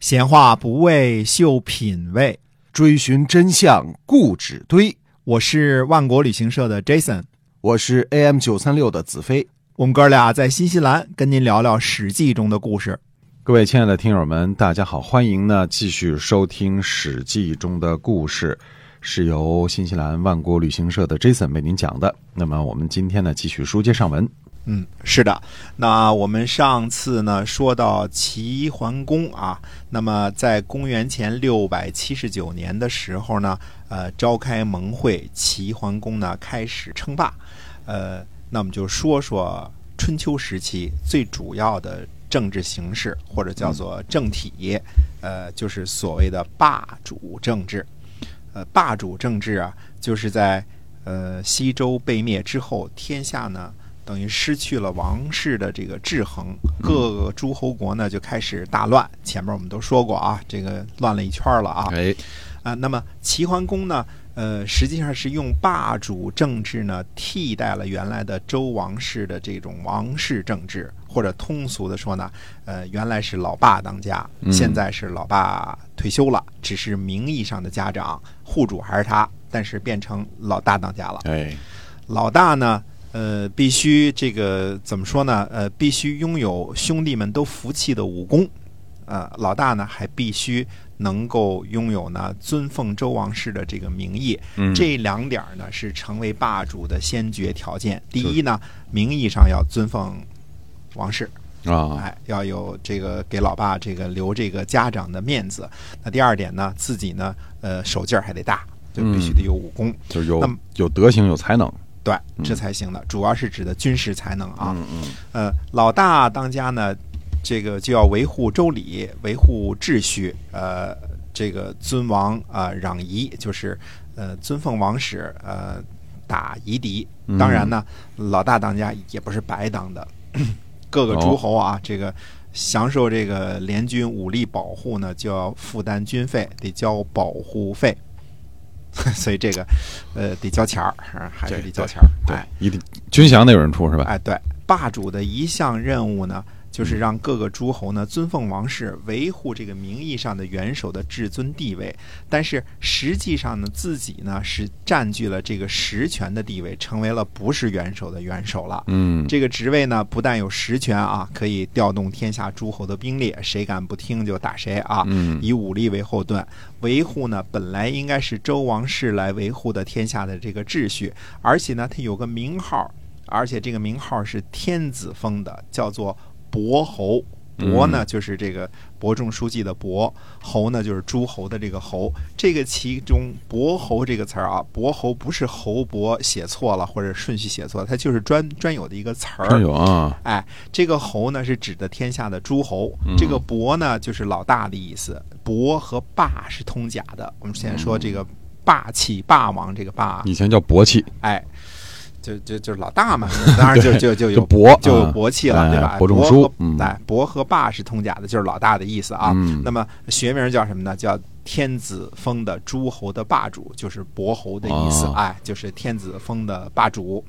闲话不为秀品味，追寻真相固执堆。我是万国旅行社的 Jason，我是 AM 九三六的子飞。我们哥俩在新西兰跟您聊聊《史记》中的故事。各位亲爱的听友们，大家好，欢迎呢继续收听《史记》中的故事，是由新西兰万国旅行社的 Jason 为您讲的。那么我们今天呢继续书接上文。嗯，是的。那我们上次呢说到齐桓公啊，那么在公元前六百七十九年的时候呢，呃，召开盟会，齐桓公呢开始称霸。呃，那我们就说说春秋时期最主要的政治形式，或者叫做政体，呃，就是所谓的霸主政治。呃，霸主政治啊，就是在呃西周被灭之后，天下呢。等于失去了王室的这个制衡，各个诸侯国呢就开始大乱。前面我们都说过啊，这个乱了一圈了啊。哎，啊，那么齐桓公呢，呃，实际上是用霸主政治呢替代了原来的周王室的这种王室政治，或者通俗的说呢，呃，原来是老爸当家，现在是老爸退休了，只是名义上的家长，户主还是他，但是变成老大当家了。哎，老大呢？呃，必须这个怎么说呢？呃，必须拥有兄弟们都服气的武功，呃，老大呢还必须能够拥有呢尊奉周王室的这个名义。嗯，这两点呢是成为霸主的先决条件。第一呢，名义上要尊奉王室啊，哎，要有这个给老爸这个留这个家长的面子。那第二点呢，自己呢，呃，手劲儿还得大，就必须得有武功，就有有德行有才能。对，这才行的，主要是指的军事才能啊。嗯嗯，呃，老大当家呢，这个就要维护周礼，维护秩序，呃，这个尊王啊，攘夷，就是呃尊奉王室，呃打夷狄。当然呢，老大当家也不是白当的，各个诸侯啊，这个享受这个联军武力保护呢，就要负担军费，得交保护费。所以这个，呃，得交钱儿，还是得交钱儿。对哎，一定军饷得有人出是吧？哎，对，霸主的一项任务呢，就是让各个诸侯呢尊奉王室，维护这个名义上的元首的至尊地位。但是实际上呢，自己呢是占据了这个实权的地位，成为了不是元首的元首了。嗯，这个职位呢，不但有实权啊，可以调动天下诸侯的兵力，谁敢不听就打谁啊！嗯以武力为后盾，维护呢本来应该是周王室来维护的天下的这个秩序，而且呢，它有个名号，而且这个名号是天子封的，叫做伯侯。伯呢，就是这个伯仲书记的伯；侯呢，就是诸侯的这个侯。这个其中“伯侯”这个词儿啊，“伯侯”不是侯伯写错了或者顺序写错了，它就是专专有的一个词儿。专有啊，哎，这个侯呢是指的天下的诸侯，嗯这个伯呢就是老大的意思。伯和霸是通假的。我们现在说这个霸气、霸王，这个霸，以前叫伯气，哎，就就就是老大嘛，当然就就就有伯就有啊薄气了，哎对吧？伯仲叔嗯哎，伯和霸是通假的，就是老大的意思啊。嗯那么学名叫什么呢？叫天子封的诸侯的霸主，就是伯侯的意思。哦哎，就是天子封的霸主。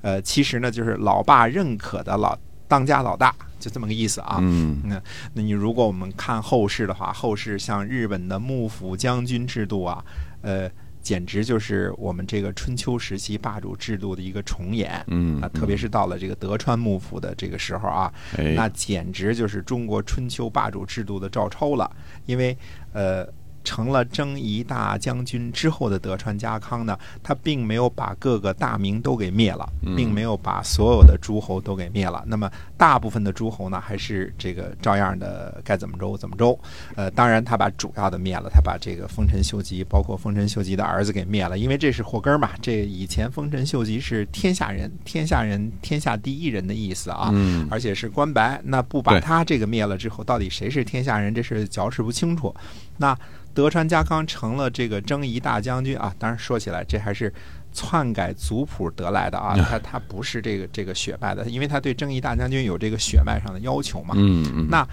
呃，其实呢，就是老爸认可的老当家老大，就这么个意思啊。嗯那那你如果我们看后世的话，后世像日本的幕府将军制度啊，呃，简直就是我们这个春秋时期霸主制度的一个重演。嗯啊，特别是到了这个德川幕府的这个时候啊，哎，那简直就是中国春秋霸主制度的照抄了。因为呃，成了征夷大将军之后的德川家康呢，他并没有把各个大名都给灭了，嗯并没有把所有的诸侯都给灭了。那么大部分的诸侯呢，还是这个照样的该怎么着怎么着。呃，当然他把主要的灭了，他把这个丰臣秀吉，包括丰臣秀吉的儿子给灭了，因为这是祸根儿嘛。这以前丰臣秀吉是天下人，天下人，天下第一人的意思啊。嗯而且是关白，那不把他这个灭了之后，到底谁是天下人，这是嚼齿不清楚。那德川家康成了这个征夷大将军啊，当然说起来这还是篡改族谱得来的啊，他他不是这个这个血脉的，因为他对征夷大将军有这个血脉上的要求嘛。嗯嗯，那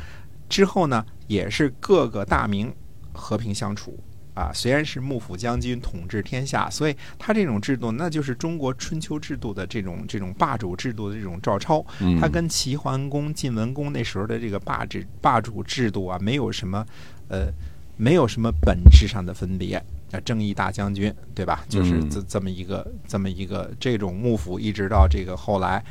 之后呢，也是各个大名和平相处。啊，虽然是幕府将军统治天下，所以他这种制度，那就是中国春秋制度的这种这种霸主制度的这种照抄。嗯他跟齐桓公、晋文公那时候的这个霸制霸主制度啊，没有什么呃，没有什么本质上的分别。啊，正义大将军，对吧？就是嗯这这么一个这么一个这种幕府，一直到这个后来，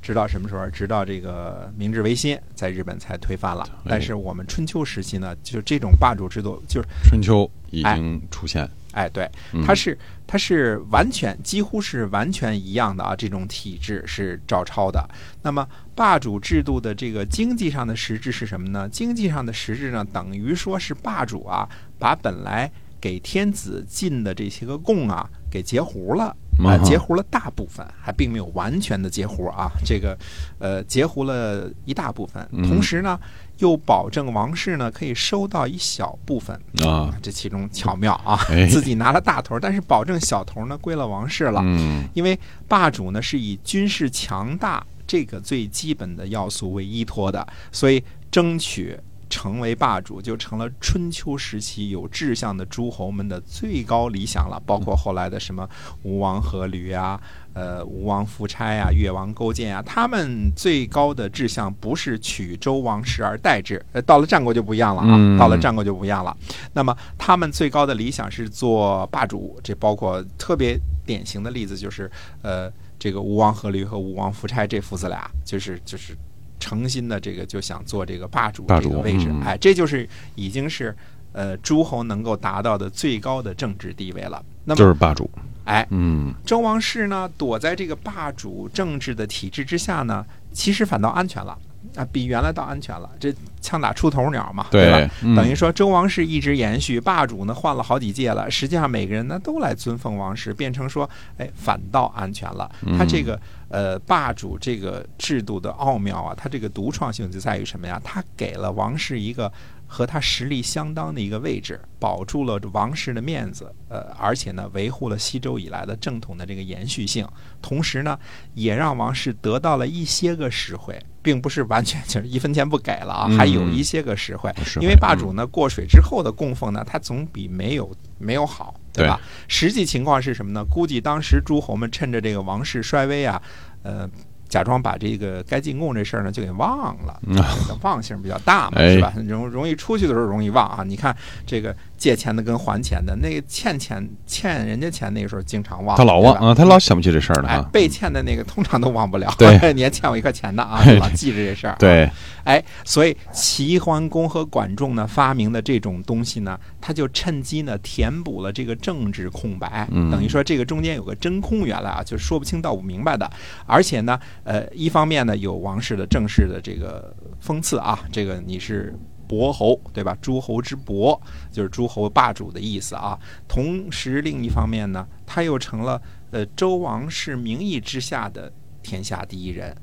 直到什么时候？直到这个明治维新，在日本才推翻了。哎但是我们春秋时期呢，就这种霸主制度，就是春秋已经出现，哎，对，嗯它是它是完全几乎是完全一样的啊，这种体制是照抄的。那么霸主制度的这个经济上的实质是什么呢？经济上的实质呢，等于说是霸主啊，把本来给天子进的这些个贡啊，给截胡了。啊、截胡了大部分，还并没有完全的截胡啊。这个，呃，截胡了一大部分，嗯同时呢，又保证王室呢可以收到一小部分啊，这其中巧妙啊哎，自己拿了大头，但是保证小头呢归了王室了。嗯因为霸主呢是以军事强大这个最基本的要素为依托的，所以争取成为霸主就成了春秋时期有志向的诸侯们的最高理想了。包括后来的什么吴王阖闾啊。呃，吴王夫差啊，越王勾践啊，他们最高的志向不是取周王室而代之，呃，到了战国就不一样了啊，嗯到了战国就不一样了。那么他们最高的理想是做霸主，这包括特别典型的例子就是，呃，这个吴王阖闾和吴王夫差这父子俩，就是就是诚心的这个就想做这个霸主霸主这个位置，嗯哎，这就是已经是呃诸侯能够达到的最高的政治地位了。那么，就是霸主，哎，嗯周王室呢，躲在这个霸主政治的体制之下呢，其实反倒安全了啊，比原来倒安全了。这枪打出头鸟嘛，对吧？嗯等于说周王室一直延续，霸主呢换了好几届了，实际上每个人呢都来尊奉王室，变成说，哎，反倒安全了。嗯他这个呃霸主这个制度的奥妙啊，他这个独创性就在于什么呀？他给了王室一个和他实力相当的一个位置，保住了王室的面子，呃，而且呢维护了西周以来的正统的这个延续性，同时呢也让王室得到了一些个实惠。并不是完全就是一分钱不给了啊，嗯还有一些个实惠。实惠因为霸主呢过水之后的供奉呢，他总比没有没有好，对吧？实际情况是什么呢？估计当时诸侯们趁着这个王室衰微啊，呃。假装把这个该进贡这事儿呢就给忘了，嗯忘性比较大嘛，哎是吧？容容易出去的时候容易忘啊。你看这个借钱的跟还钱的，那个欠钱欠人家钱那个时候经常忘，他老忘啊，他老想不起这事儿了哎啊，，被欠的那个通常都忘不了。对 你还欠我一块钱的啊，老记着这事儿。，对，哎，所以齐桓公和管仲呢发明的这种东西呢，他就趁机呢填补了这个政治空白，嗯等于说这个中间有个真空，原来啊就说不清道不明白的。而且呢，呃，一方面呢有王室的正式的这个封赐啊，这个你是。伯侯对吧？诸侯之伯就是诸侯霸主的意思啊。同时，另一方面呢，他又成了呃周王室名义之下的天下第一人，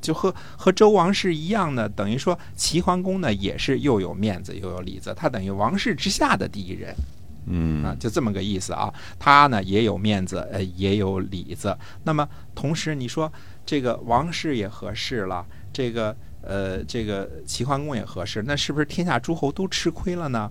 就和和周王室一样呢，等于说齐桓公呢也是又有面子又有里子，他等于王室之下的第一人啊，嗯就这么个意思啊。他呢也有面子，呃，也有里子。那么同时你说这个王室也合适了，这个呃这个齐桓公也合适，那是不是天下诸侯都吃亏了呢？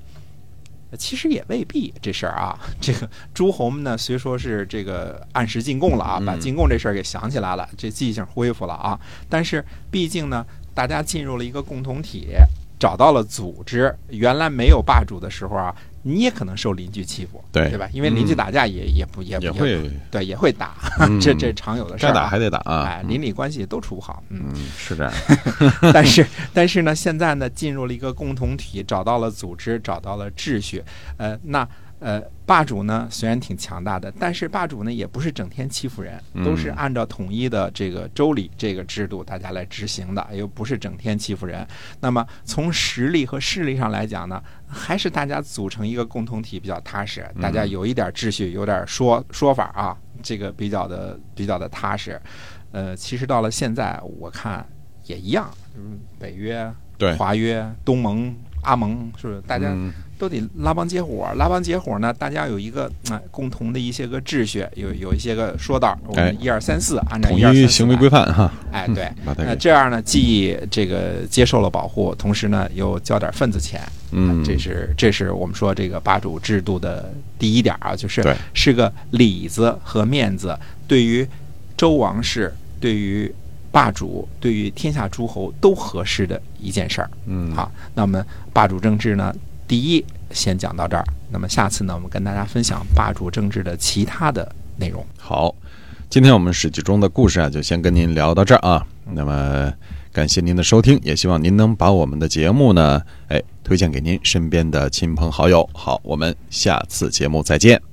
呃其实也未必这事儿啊，这个诸侯们呢，虽说是这个按时进贡了啊，嗯把进贡这事儿给想起来了，这记性恢复了啊，但是毕竟呢，大家进入了一个共同体，找到了组织。原来没有霸主的时候啊，你也可能受邻居欺负，对对吧？因为邻居嗯打架也、也不也也会对也会打，嗯 这这常有的事儿、啊。该打还得打啊哎，，邻里关系都处不好，嗯。嗯，是这样，但是但是呢，现在呢，进入了一个共同体，找到了组织，找到了秩序。呃，那呃，霸主呢虽然挺强大的，但是霸主呢也不是整天欺负人，都是嗯按照统一的这个周礼这个制度大家来执行的，又不是整天欺负人。那么从实力和势力上来讲呢，还是大家组成一个共同体比较踏实，大家有一点秩序，有点说说法啊，这个比较的比较的踏实。呃，其实到了现在，我看也一样，嗯，北约、对，华约、东盟、阿蒙，是不是？大家嗯。都得拉帮结伙，拉帮结伙呢，大家有一个哎、共同的一些个秩序，有有一些个说道，我哎。们一二三四，按照统一行为规范哈，哎，对，那这样呢，既这个接受了保护，同时呢又交点份子钱，嗯，这是这是我们说这个霸主制度的第一点啊，就是是个里子和面子，对于周王室、对于霸主、对于天下诸侯都合适的一件事儿。嗯好，那么霸主政治呢，第一先讲到这儿。那么下次呢，我们跟大家分享霸主政治的其他的内容。好，今天我们史记中的故事啊，就先跟您聊到这儿啊。那么感谢您的收听，也希望您能把我们的节目呢，哎，推荐给您身边的亲朋好友。好，我们下次节目再见。